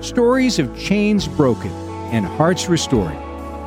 stories of chains broken and hearts restored.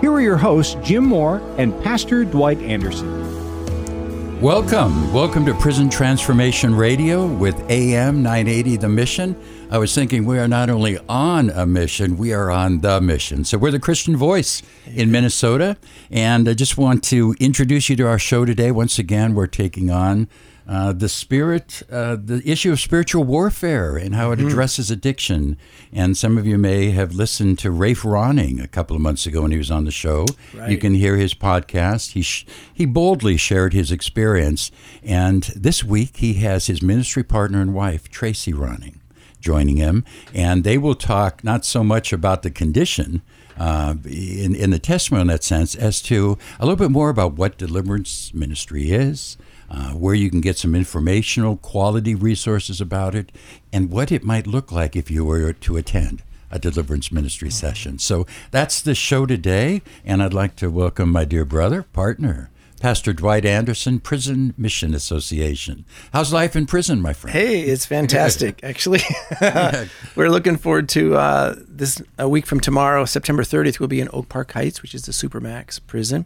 Here are your hosts, Jim Moore and Pastor Dwight Anderson. Welcome. Welcome to Prison Transformation Radio with AM 980 The Mission. I was thinking we are not only on a mission, we are on the mission. So we're the Christian voice in Minnesota. And I just want to introduce you to our show today. Once again, we're taking on uh, the spirit, uh, the issue of spiritual warfare and how it Mm-hmm. addresses addiction. And some of you may have listened to Rafe Ronning a couple of months ago when he was on the show. You can hear his podcast. He sh- he boldly shared his experience, and this week he has his ministry partner and wife Tracy Ronning joining him, and they will talk not so much about the condition. Uh, in, in the testimony in that sense, as to a little bit more about what deliverance ministry is, uh, where you can get some informational quality resources about it, and what it might look like if you were to attend a deliverance ministry session. So that's the show today, and I'd like to welcome my dear brother, partner, Pastor Dwight Anderson, Prison Mission Association. How's life in prison, my friend? Hey, it's fantastic. Actually, we're looking forward to uh, this a week from tomorrow, September 30th. We'll be in Oak Park Heights, which is the Supermax prison,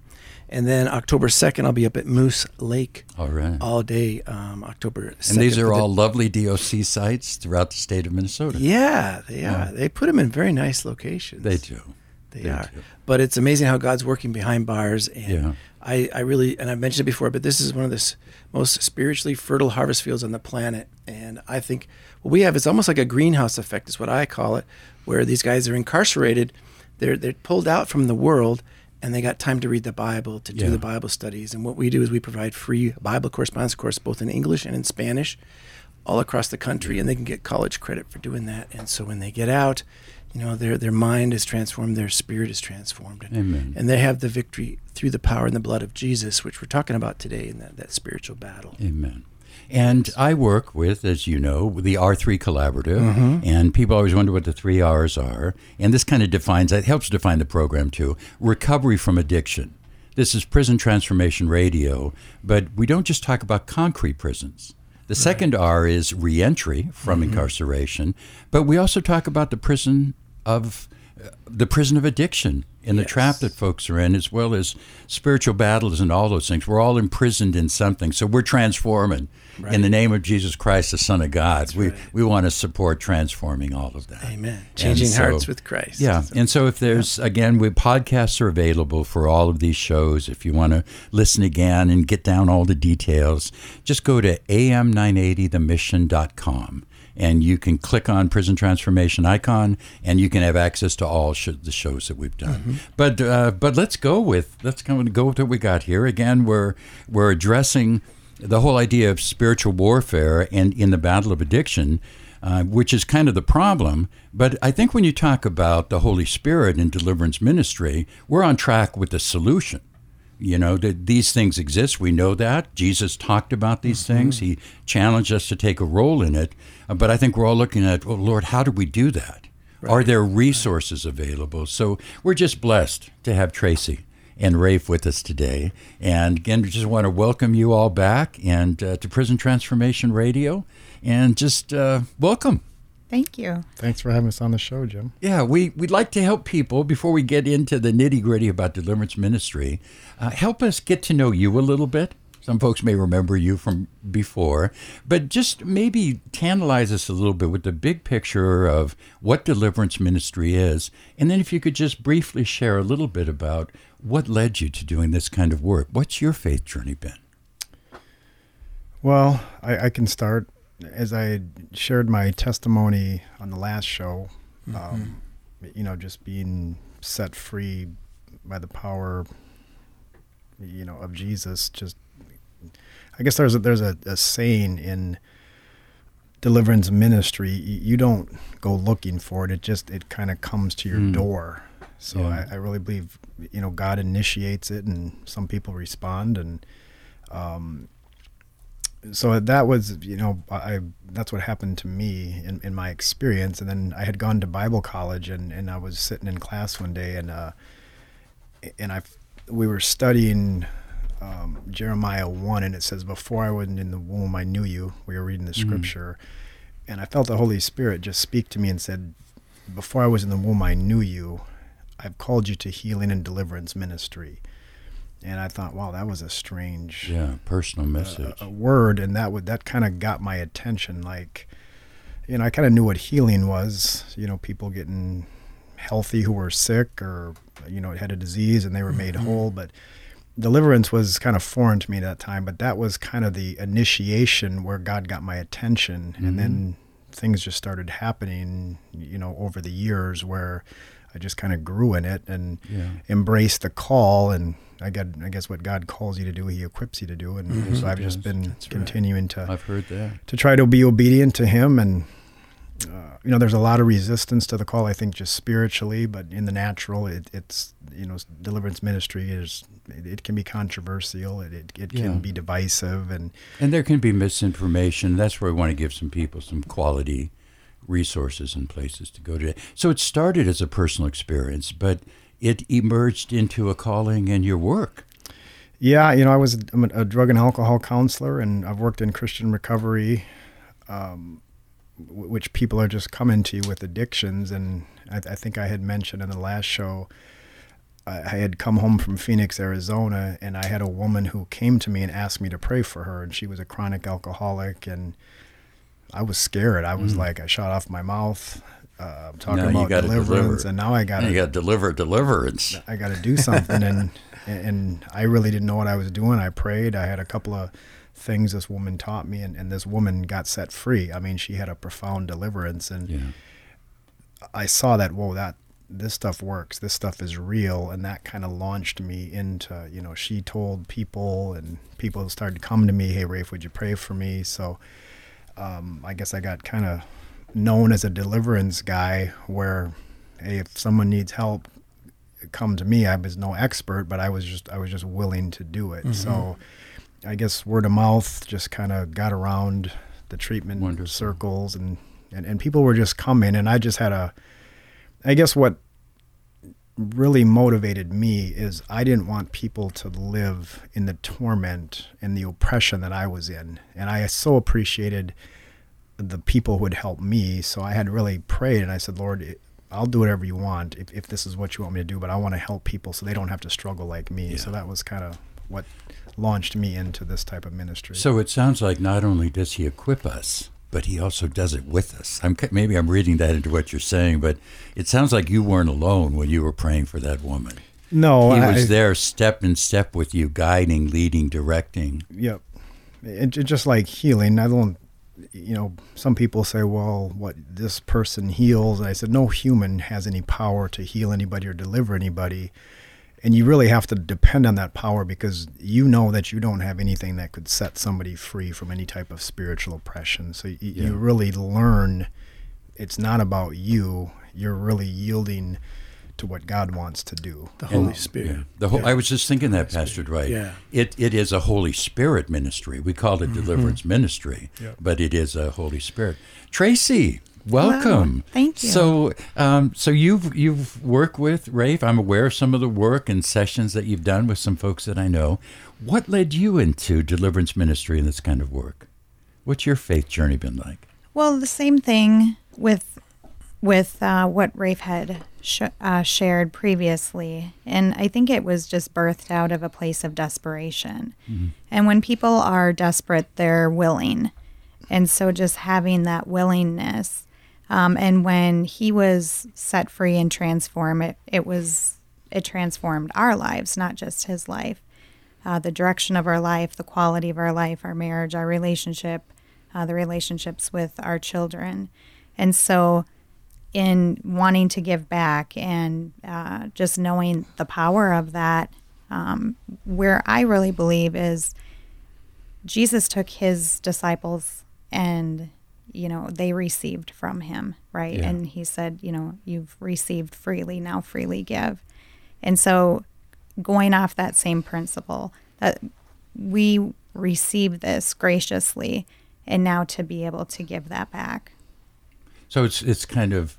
and then October 2nd, I'll be up at Moose Lake All right. all day. Um, October 2nd. and these are the- all lovely DOC sites throughout the state of Minnesota. Yeah, they are. They put them in very nice locations. They do. They, They are. do. But it's amazing how God's working behind bars. And Yeah. I, I really, and I've mentioned it before, but this is one of the most spiritually fertile harvest fields on the planet. And I think what we have is almost like a greenhouse effect, is what I call it, where these guys are incarcerated, they're, they're pulled out from the world, and they got time to read the Bible, to do Yeah. the Bible studies. And what we do is we provide free Bible correspondence course, both in English and in Spanish all across the country, and they can get college credit for doing that. And so when they get out, you know, their their mind is transformed, their spirit is transformed, and, Amen. and they have the victory through the power and the blood of Jesus, which we're talking about today in that, that spiritual battle. Amen. And I work with, as you know, the R3 Collaborative, Mm-hmm. and people always wonder what the three R's are. And this kind of defines, it helps define the program too recovery from addiction. This is Prison Transformation Radio, but we don't just talk about concrete prisons. The second R is reentry from Mm-hmm. incarceration, but we also talk about the prison of uh, the prison of addiction and the Yes. trap that folks are in, as well as spiritual battles and all those things. We're all imprisoned in something, so we're transforming in the name of Jesus Christ, the Son of God. we we want to support transforming all of that. Amen. Changing so- hearts with Christ. Yeah, and so if there's again, we podcasts are available for all of these shows. If you want to listen again and get down all the details, just go to am980themission.com and you can click on Prison Transformation icon, and you can have access to all sh- the shows that we've done. But uh, but let's go with let's go with what we got here. Again, we're we're addressing the whole idea of spiritual warfare and in the battle of addiction uh, which is kind of the problem. But I think when you talk about the Holy Spirit and deliverance ministry, we're on track with the solution. You know, that these things exist. We know that. Jesus talked about these things. He challenged us to take a role in it. Uh, But I think we're all looking at, well, Lord, how do we do that? Are there resources available? So we're just blessed to have Tracy and Rafe with us today. And again, we just want to welcome you all back and uh, to Prison Transformation Radio, and just uh, welcome. Thank you. Thanks for having us on the show, Jim. Yeah, we, we'd like to help people before we get into the nitty gritty about deliverance ministry. Uh, help us get to know you a little bit. Some folks may remember you from before, but just maybe tantalize us a little bit with the big picture of what deliverance ministry is. And then if you could just briefly share a little bit about what led you to doing this kind of work. What's your faith journey been? Well, I, I can start. As I shared my testimony on the last show, um, you know, just being set free by the power, you know, of Jesus. Just, I guess there's a, there's a, a saying in deliverance ministry, you don't go looking for it. It just it kind of comes to your Mm. door. So Yeah. I, I really believe you know God initiates it, and some people respond, and um, so that was you know I that's what happened to me in, in my experience. And then I had gone to Bible college, and, and I was sitting in class one day, and uh, and I we were studying um, Jeremiah one, and it says, "Before I was in the womb, I knew you." We were reading the scripture, and I felt the Holy Spirit just speak to me and said, "Before I was in the womb, I knew you. I've called you to healing and deliverance ministry." And I thought, wow, that was a strange Yeah, personal uh, message. a, a word, and that would that kind of got my attention. Like, you know, I kind of knew what healing was. You know, people getting healthy who were sick or you know had a disease and they were made mm-hmm. whole, but deliverance was kind of foreign to me at that time. But that was kind of the initiation where God got my attention, and then mm-hmm. things just started happening. You know, over the years where I just kind of grew in it and Yeah. embraced the call and. I got, I guess, what God calls you to do, He equips you to do, and so I've just been continuing to I've heard that. to try to be obedient to him and uh, you know there's a lot of resistance to the call i think just spiritually but in the natural it, it's you know deliverance ministry is it, it can be controversial it, it, it Yeah. can be divisive and And there can be misinformation. That's where we want to give some people some quality resources and places to go to. So it started as a personal experience, but it emerged into a calling in your work. yeah you know i was a, a drug and alcohol counselor and i've worked in christian recovery um, w- which people are just coming to with addictions and I, I think i had mentioned in the last show I had come home from Phoenix, Arizona, and I had a woman who came to me and asked me to pray for her, and she was a chronic alcoholic, and I was scared. I was like, I shot off my mouth, uh, talking Now about deliverance, deliver. and now I got to got deliver deliverance. I got to do something, and and I really didn't know what I was doing. I prayed. I had a couple of things this woman taught me, and, and this woman got set free. I mean, she had a profound deliverance, and Yeah. I saw that whoa that this stuff works this stuff is real and that kind of launched me into you know she told people and people started to come to me hey Rafe would you pray for me so um, I guess I got kind of known as a deliverance guy where hey if someone needs help come to me. I was no expert but I was just I was just willing to do it. So I guess word of mouth just kind of got around the treatment Wonderful. circles and, and and people were just coming and I just had a I guess what really motivated me is I didn't want people to live in the torment and the oppression that I was in. And I so appreciated the people who would help me. So I had really prayed and I said, Lord, I'll do whatever you want if, if this is what you want me to do, but I want to help people so they don't have to struggle like me. So that was kind of what launched me into this type of ministry. So it sounds like not only does he equip us, but he also does it with us. I'm maybe I'm reading that into what you're saying, but it sounds like you weren't alone when you were praying for that woman. no, he I, was there step in step with you, guiding, leading, directing. Yep. It, it just like healing. I don't, you know, some people say, well, what this person heals. And I said, no human has any power to heal anybody or deliver anybody. And you really have to depend on that power because you know that you don't have anything that could set somebody free from any type of spiritual oppression. So y- you really learn it's not about you. You're really yielding to what God wants to do. The Holy And- Spirit. yeah. The whole, I was just thinking that, Pastor Dwight. Yeah. It it is a Holy Spirit ministry. We call it mm-hmm. deliverance mm-hmm. ministry, but it is a Holy Spirit. Tracy, welcome. Thank you. So, um, so you've you've worked with Rafe. I'm aware of some of the work and sessions that you've done with some folks that I know. What led you into deliverance ministry and this kind of work? What's your faith journey been like? Well, the same thing with with uh, what Rafe had sh- uh, shared previously, and I think it was just birthed out of a place of desperation. And when people are desperate, they're willing, and so just having that willingness. Um, and when he was set free and transformed, it, it was it transformed our lives, not just his life. Uh, the direction of our life, the quality of our life, our marriage, our relationship, uh, the relationships with our children. And so, in wanting to give back and uh, just knowing the power of that, um, where I really believe is Jesus took his disciples and you know, they received from him, right? Yeah. And he said, you know, you've received freely, now freely give. And so going off that same principle that we receive this graciously and now to be able to give that back. So it's it's kind of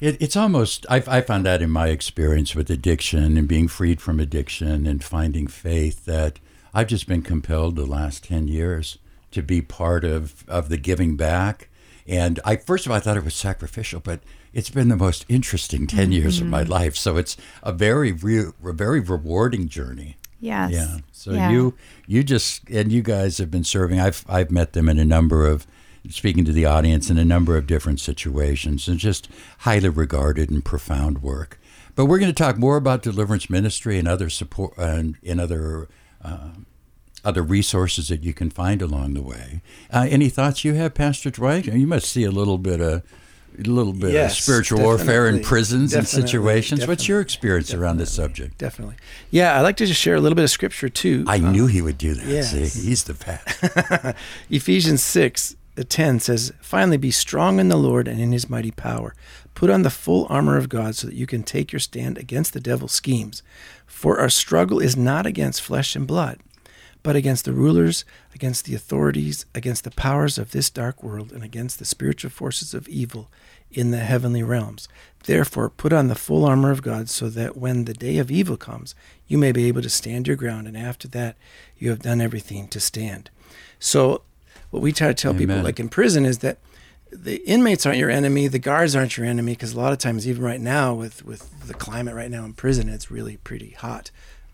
it, it's almost I, I found that in my experience with addiction and being freed from addiction and finding faith that I've just been compelled the last ten years to be part of of the giving back. And I first of all I thought it was sacrificial, but it's been the most interesting 10 years of my life. So it's a very re- a very rewarding journey. Yes. Yeah. So Yeah. you you just and you guys have been serving. I've I've met them in a number of speaking to the audience in a number of different situations and just highly regarded and profound work. But we're going to talk more about deliverance ministry and other support and in other uh, other resources that you can find along the way. Uh, any thoughts you have, Pastor Dwight? You must see a little bit of a little bit Yes, of spiritual warfare in prisons and situations. What's your experience around this subject? Definitely. Yeah, I'd like to just share a little bit of scripture too. I Uh, knew he would do that. yes. See, he's the best. Ephesians 6, uh, 10 says, Finally, be strong in the Lord and in his mighty power. Put on the full armor of God so that you can take your stand against the devil's schemes. For our struggle is not against flesh and blood, but against the rulers, against the authorities, against the powers of this dark world, and against the spiritual forces of evil in the heavenly realms. Therefore, put on the full armor of God so that when the day of evil comes, you may be able to stand your ground, and after that, you have done everything to stand. So, what we try to tell people, like in prison, is that the inmates aren't your enemy, the guards aren't your enemy, because a lot of times, even right now, with with the climate right now in prison, it's really pretty hot.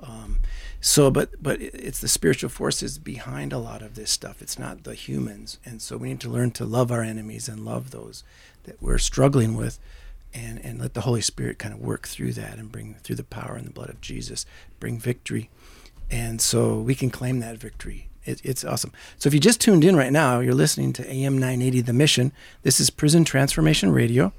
Um, so, but but it's the spiritual forces behind a lot of this stuff. It's not the humans, and so we need to learn to love our enemies and love those that we're struggling with, and and let the Holy Spirit kind of work through that and bring through the power and the blood of Jesus, bring victory, and so we can claim that victory. It, it's awesome. So if you just tuned in right now, you're listening to AM 980 The Mission. This is Prison Transformation Radio.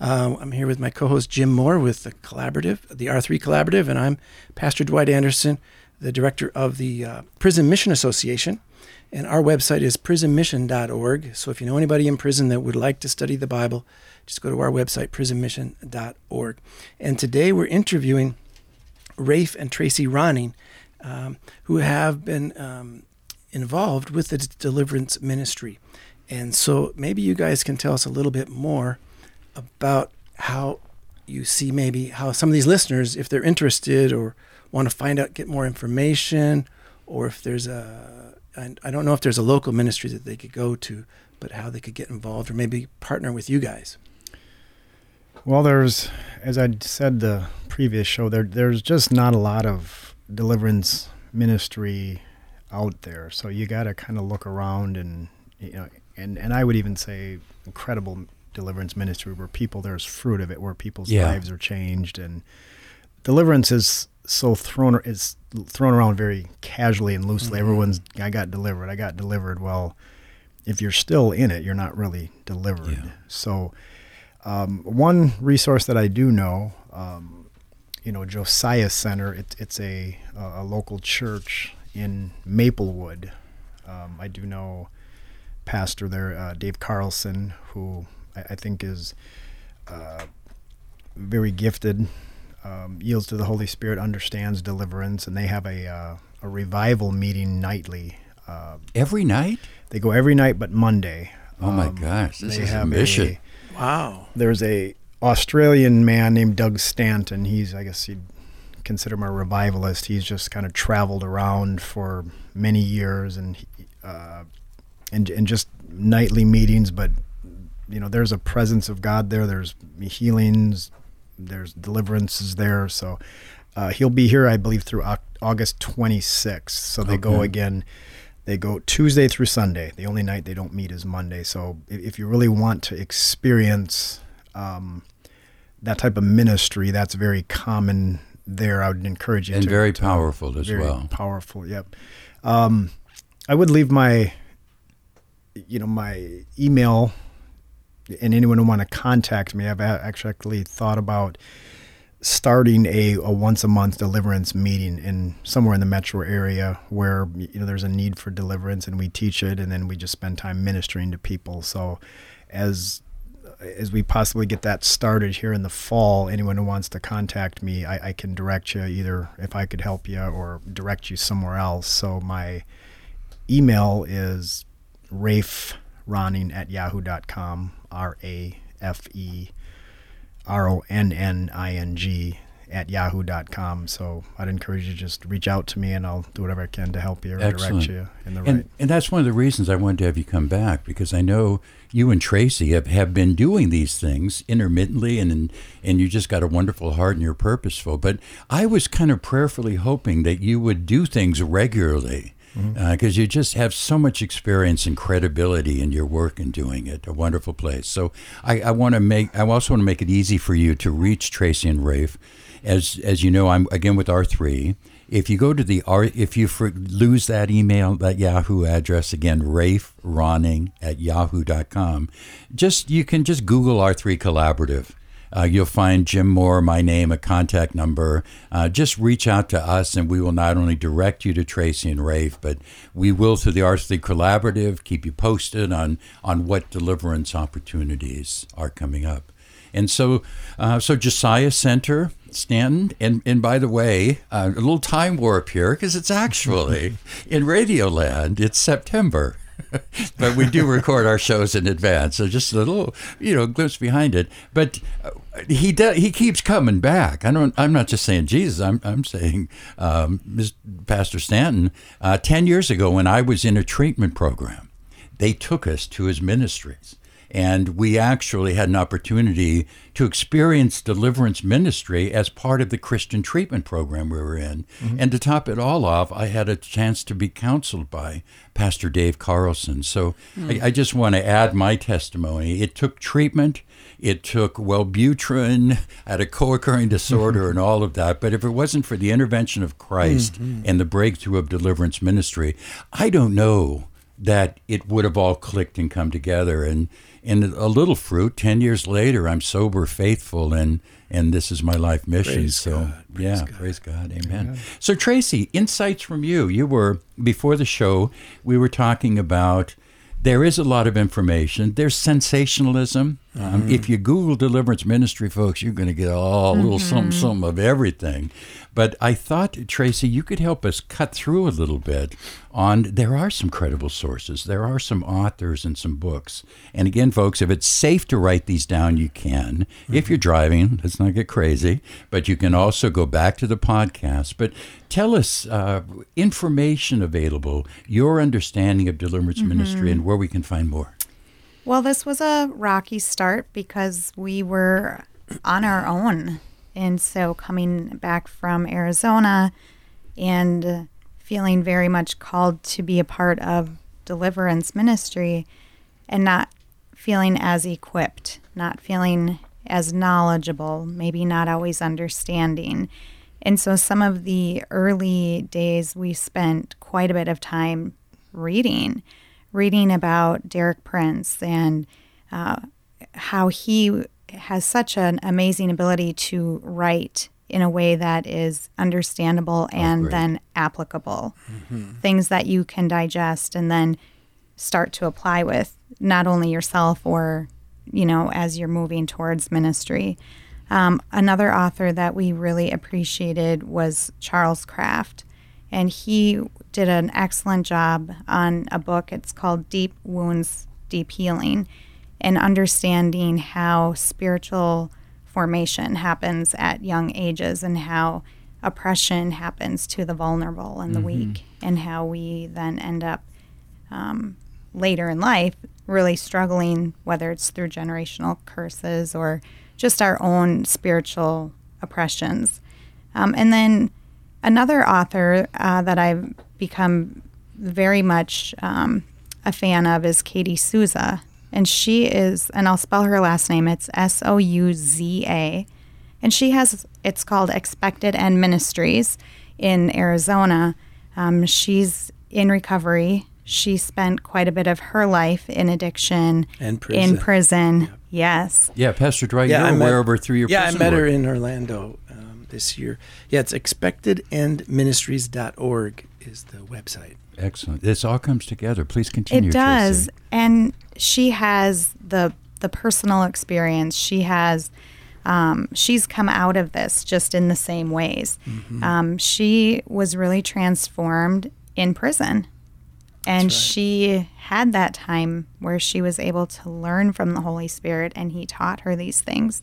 Uh, I'm here with my co-host Jim Moore with the collaborative, the R3 Collaborative, and I'm Pastor Dwight Anderson, the director of the uh, Prison Mission Association. And our website is prisonmission.org. So if you know anybody in prison that would like to study the Bible, just go to our website, prisonmission.org. And today we're interviewing Rafe and Tracy Ronning, um, who have been um, involved with the deliverance ministry. And so maybe you guys can tell us a little bit more about how you see maybe how some of these listeners, if they're interested or want to find out, get more information, or if there's a, I don't know if there's a local ministry that they could go to, but how they could get involved or maybe partner with you guys. Well, there's, as I said the previous show, there there's just not a lot of deliverance ministry out there. So you got to kind of look around and you know, and and I would even say incredible deliverance ministry where people there's fruit of it, where people's Yeah. lives are changed, and deliverance is so thrown is thrown around very casually and loosely. Everyone's I got delivered, I got delivered. Well, if you're still in it, you're not really delivered. Yeah. So um, one resource that I do know, um, you know, Josiah Center. It, it's a a local church in Maplewood. Um, I do know pastor there, uh, Dave Carlson, who I, I think is uh, very gifted, um, yields to the Holy Spirit, understands deliverance, and they have a uh, a revival meeting nightly. Uh, Every night? they go every night but Monday. Oh my Um, gosh, this they is a have mission. Wow. there's a Australian man named Doug Stanton. He's I guess you'd consider him a revivalist. He's just kind of traveled around for many years and he- uh, and and just nightly meetings. But you know, there's a presence of God there. There's healings. There's deliverances there. So uh, he'll be here, I believe, through August 26th. So they go again. They go Tuesday through Sunday. The only night they don't meet is Monday. So if, if you really want to experience um, that type of ministry, that's very common there. I would encourage you And to very to- powerful as very well. Powerful. Yep. Um, I would leave my, you know, my email, and anyone who want to contact me. I've actually thought about starting a, a once a month deliverance meeting in somewhere in the metro area where you know there's a need for deliverance and we teach it and then we just spend time ministering to people so as as we possibly get that started here in the fall anyone who wants to contact me I, I can direct you either if i could help you or direct you somewhere else so my email is rafe ronning at yahoo.com r-a-f-e R O N N I N G at yahoo.com. So I'd encourage you to just reach out to me and I'll do whatever I can to help you or Excellent. direct you in the And, right. and that's one of the reasons I wanted to have you come back because I know you and Tracy have, have been doing these things intermittently and, and and you just got a wonderful heart and you're purposeful. But I was kind of prayerfully hoping that you would do things regularly Mm-hmm. Uh, because you just have so much experience and credibility in your work and doing it. A wonderful place. So I, I want to make. I also want to make it easy for you to reach Tracy and Rafe. As as you know, I'm again with R three. If you go to the R, if you for, lose that email, that Yahoo address again, Rafe Ronning at yahoo.com, just you can just Google R3 Collaborative. Uh, you'll find Jim Moore, my name, a contact number. Uh, just reach out to us, and we will not only direct you to Tracy and Rafe, but we will, through the R3 Collaborative, keep you posted on on what deliverance opportunities are coming up. And so, uh, so Josiah Center, Stanton, and and by the way, uh, a little time warp here because it's actually in Radioland. It's September. but we do record our shows in advance, so just a little, you know, glimpse behind it. But uh, he does, he keeps coming back. I don't. I'm not just saying Jesus. I'm I'm saying um, Ms. Pastor Stanton. Uh, Ten years ago, when I was in a treatment program, they took us to his ministries. And we actually had an opportunity to experience deliverance ministry as part of the Christian treatment program we were in. And to top it all off, I had a chance to be counseled by Pastor Dave Carlson. So I, I just want to add my testimony. It took treatment, it took Wellbutrin, I had a co occurring disorder, mm-hmm. and all of that. But if it wasn't for the intervention of Christ mm-hmm. and the breakthrough of deliverance ministry, I don't know that it would have all clicked and come together. And and a little fruit. Ten years later, I'm sober, faithful, and and this is my life mission. Praise so God, praise yeah, God. praise God, Amen. So Tracy, insights from you. You were before the show. We were talking about. There is a lot of information. There's sensationalism. Um, if you Google deliverance ministry, folks, you're going to get all a little something, something of everything. But I thought, Tracy, you could help us cut through a little bit on there are some credible sources. There are some authors and some books. And again, folks, if it's safe to write these down, you can. If you're driving, let's not get crazy. But you can also go back to the podcast. But tell us uh, information available, your understanding of deliverance ministry, and where we can find more. Well, this was a rocky start because we were on our own. And so coming back from Arizona and feeling very much called to be a part of deliverance ministry and not feeling as equipped, not feeling as knowledgeable, maybe not always understanding. And so some of the early days we spent quite a bit of time reading, reading about Derek Prince and uh, how he has such an amazing ability to write in a way that is understandable and great. then applicable. Things that you can digest and then start to apply with not only yourself or, you know, as you're moving towards ministry. Um, another author that we really appreciated was Charles Kraft, and he did an excellent job on a book. It's called Deep Wounds, Deep Healing, and understanding how spiritual formation happens at young ages and how oppression happens to the vulnerable and the weak, and how we then end up um, later in life really struggling, whether it's through generational curses or just our own spiritual oppressions. Um, and then another author uh, that I've become very much um, a fan of is Katie Souza. And she is, and I'll spell her last name, it's S O U Z A. And she has, it's called Expected End Ministries in Arizona. Um, she's in recovery. She spent quite a bit of her life in addiction, And prison. in prison. prison. Yes. Yeah, Pastor Dwight, Yeah, you're I met- aware of her through your yeah, I prison met her in Orlando. Uh, this year. Yeah, it's expectedendministries.org is the website. Excellent. This all comes together. Please continue. It does, Tracy. and she has the the personal experience. She has. Um, she's come out of this just in the same ways. Mm-hmm. Um, she was really transformed in prison, and right. she had that time where she was able to learn from the Holy Spirit, and He taught her these things.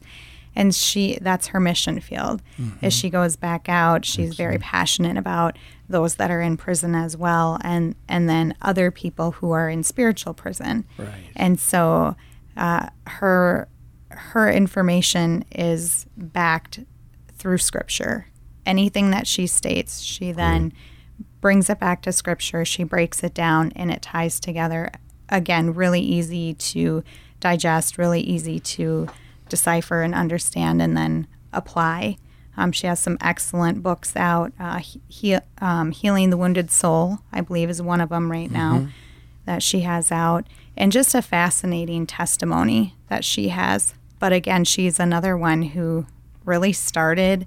And she that's her mission field. Mm-hmm. As she goes back out, she's very passionate about those that are in prison as well, and and then other people who are in spiritual prison. Right. And so uh, her her information is backed through scripture. Anything that she states, she then brings it back to scripture. She breaks it down and it ties together. Again, really easy to digest, really easy to decipher and understand, and then apply. Um, she has some excellent books out. Uh, he, um, Healing the Wounded Soul, I believe, is one of them right now that she has out, and just a fascinating testimony that she has. But again, she's another one who really started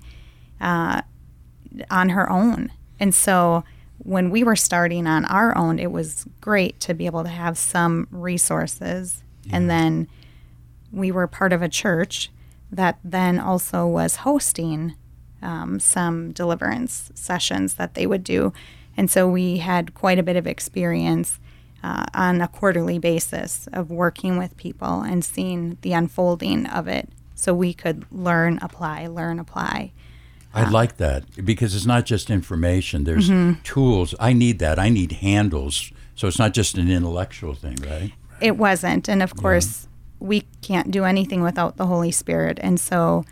uh, on her own. And so when we were starting on our own, it was great to be able to have some resources. And then we were part of a church that then also was hosting um, some deliverance sessions that they would do. And so we had quite a bit of experience uh, on a quarterly basis of working with people and seeing the unfolding of it so we could learn, apply, learn, apply. I like that because it's not just information. There's Mm-hmm. tools. I need that. I need handles. So it's not just an intellectual thing, right? it wasn't and of course we can't do anything without the holy spirit and so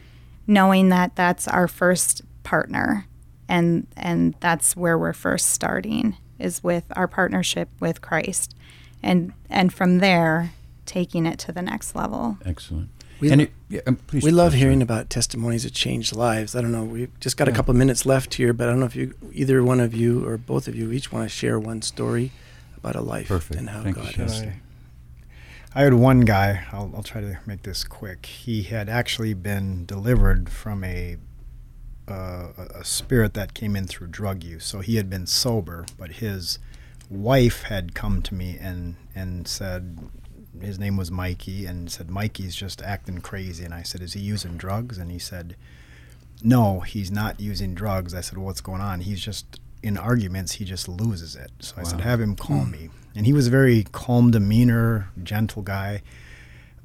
knowing that that's our first partner and and that's where we're first starting is with our partnership with christ and and from there taking it to the next level Excellent. We- and it, yeah, um, please, We love hearing about testimonies that changed lives. I don't know. We've just got a couple minutes left here, but I don't know if you, either one of you or both of you, each want to share one story about a life Perfect. and how Thank you, God Shep. has. I, had one guy. I'll, I'll try to make this quick. He had actually been delivered from a uh, a- spirit that came in through drug use. So he had been sober, but his wife had come to me and and said his name was Mikey and said Mikey's just acting crazy. And I said, is he using drugs? And he said, no, he's not using drugs. I said, well, what's going on? He's just in arguments. He just loses it. So I said, have him call me. And he was a very calm demeanor, gentle guy.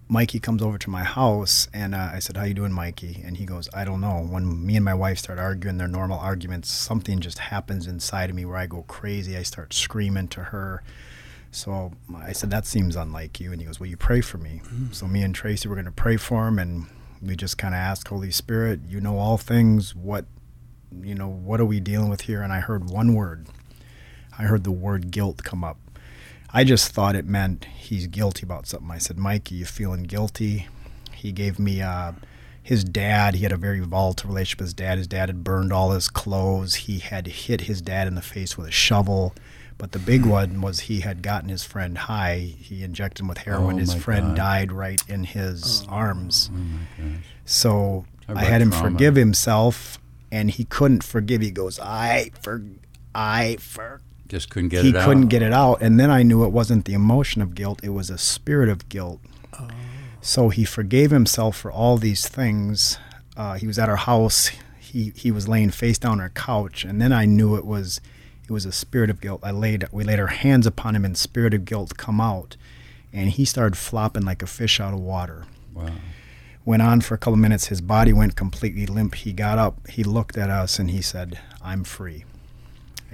Mikey comes over to my house, and uh, I said, "How you doing, Mikey?" And he goes, "I don't know." When me and my wife start arguing their normal arguments, something just happens inside of me where I go crazy. I start screaming to her. So I said, "That seems unlike you." And he goes, "Will you pray for me?" So me and Tracy were going to pray for him, and we just kind of asked Holy Spirit, "You know all things. What, you know, what are we dealing with here?" And I heard one word. I heard the word guilt come up. I just thought it meant he's guilty about something. I said, Mikey, you feeling guilty? He gave me uh, his dad. He had a very volatile relationship with his dad. His dad had burned all his clothes. He had hit his dad in the face with a shovel. But the big one was he had gotten his friend high. He injected him with heroin. Oh, his friend God. died right in his arms. Oh my gosh. So Talk I had him trauma. forgive himself, and he couldn't forgive. He goes, I for, I for. Just couldn't get he it out. couldn't get it out, and then I knew it wasn't the emotion of guilt; it was a spirit of guilt. So he forgave himself for all these things. Uh, he was at our house. He he was laying face down on our couch, and then I knew it was it was a spirit of guilt. I laid we laid our hands upon him, and spirit of guilt come out, and he started flopping like a fish out of water Wow. went on for a couple of minutes. His body went completely limp. He got up, he looked at us, and he said, I'm free.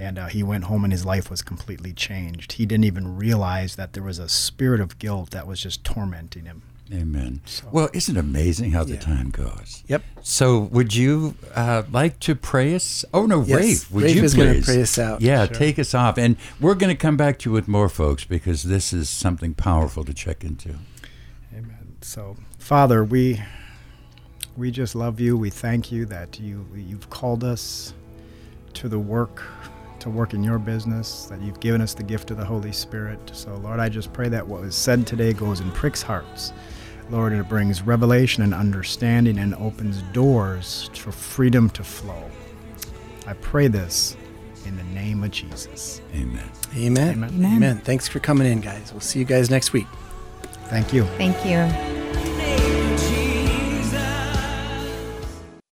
And uh, he went home, and his life was completely changed. He didn't even realize that there was a spirit of guilt that was just tormenting him. Amen. Well, isn't it amazing how the time goes? Yep. So, would you uh, like to pray us? Oh no, Yes, Rafe. Would Rafe you is gonna pray us out. Yeah, Sure. take us off, and we're going to come back to you with more folks because this is something powerful to check into. Amen. So, Father, we we just love you. We thank you that you you've called us to the work to work in your business, that you've given us the gift of the Holy Spirit. So, Lord, I just pray that what was said today goes in pricks' hearts. Lord, it brings revelation and understanding and opens doors for freedom to flow. I pray this in the name of Jesus. Amen. Amen. Amen. Amen. Amen. Thanks for coming in, guys. We'll see you guys next week. Thank you. Thank you.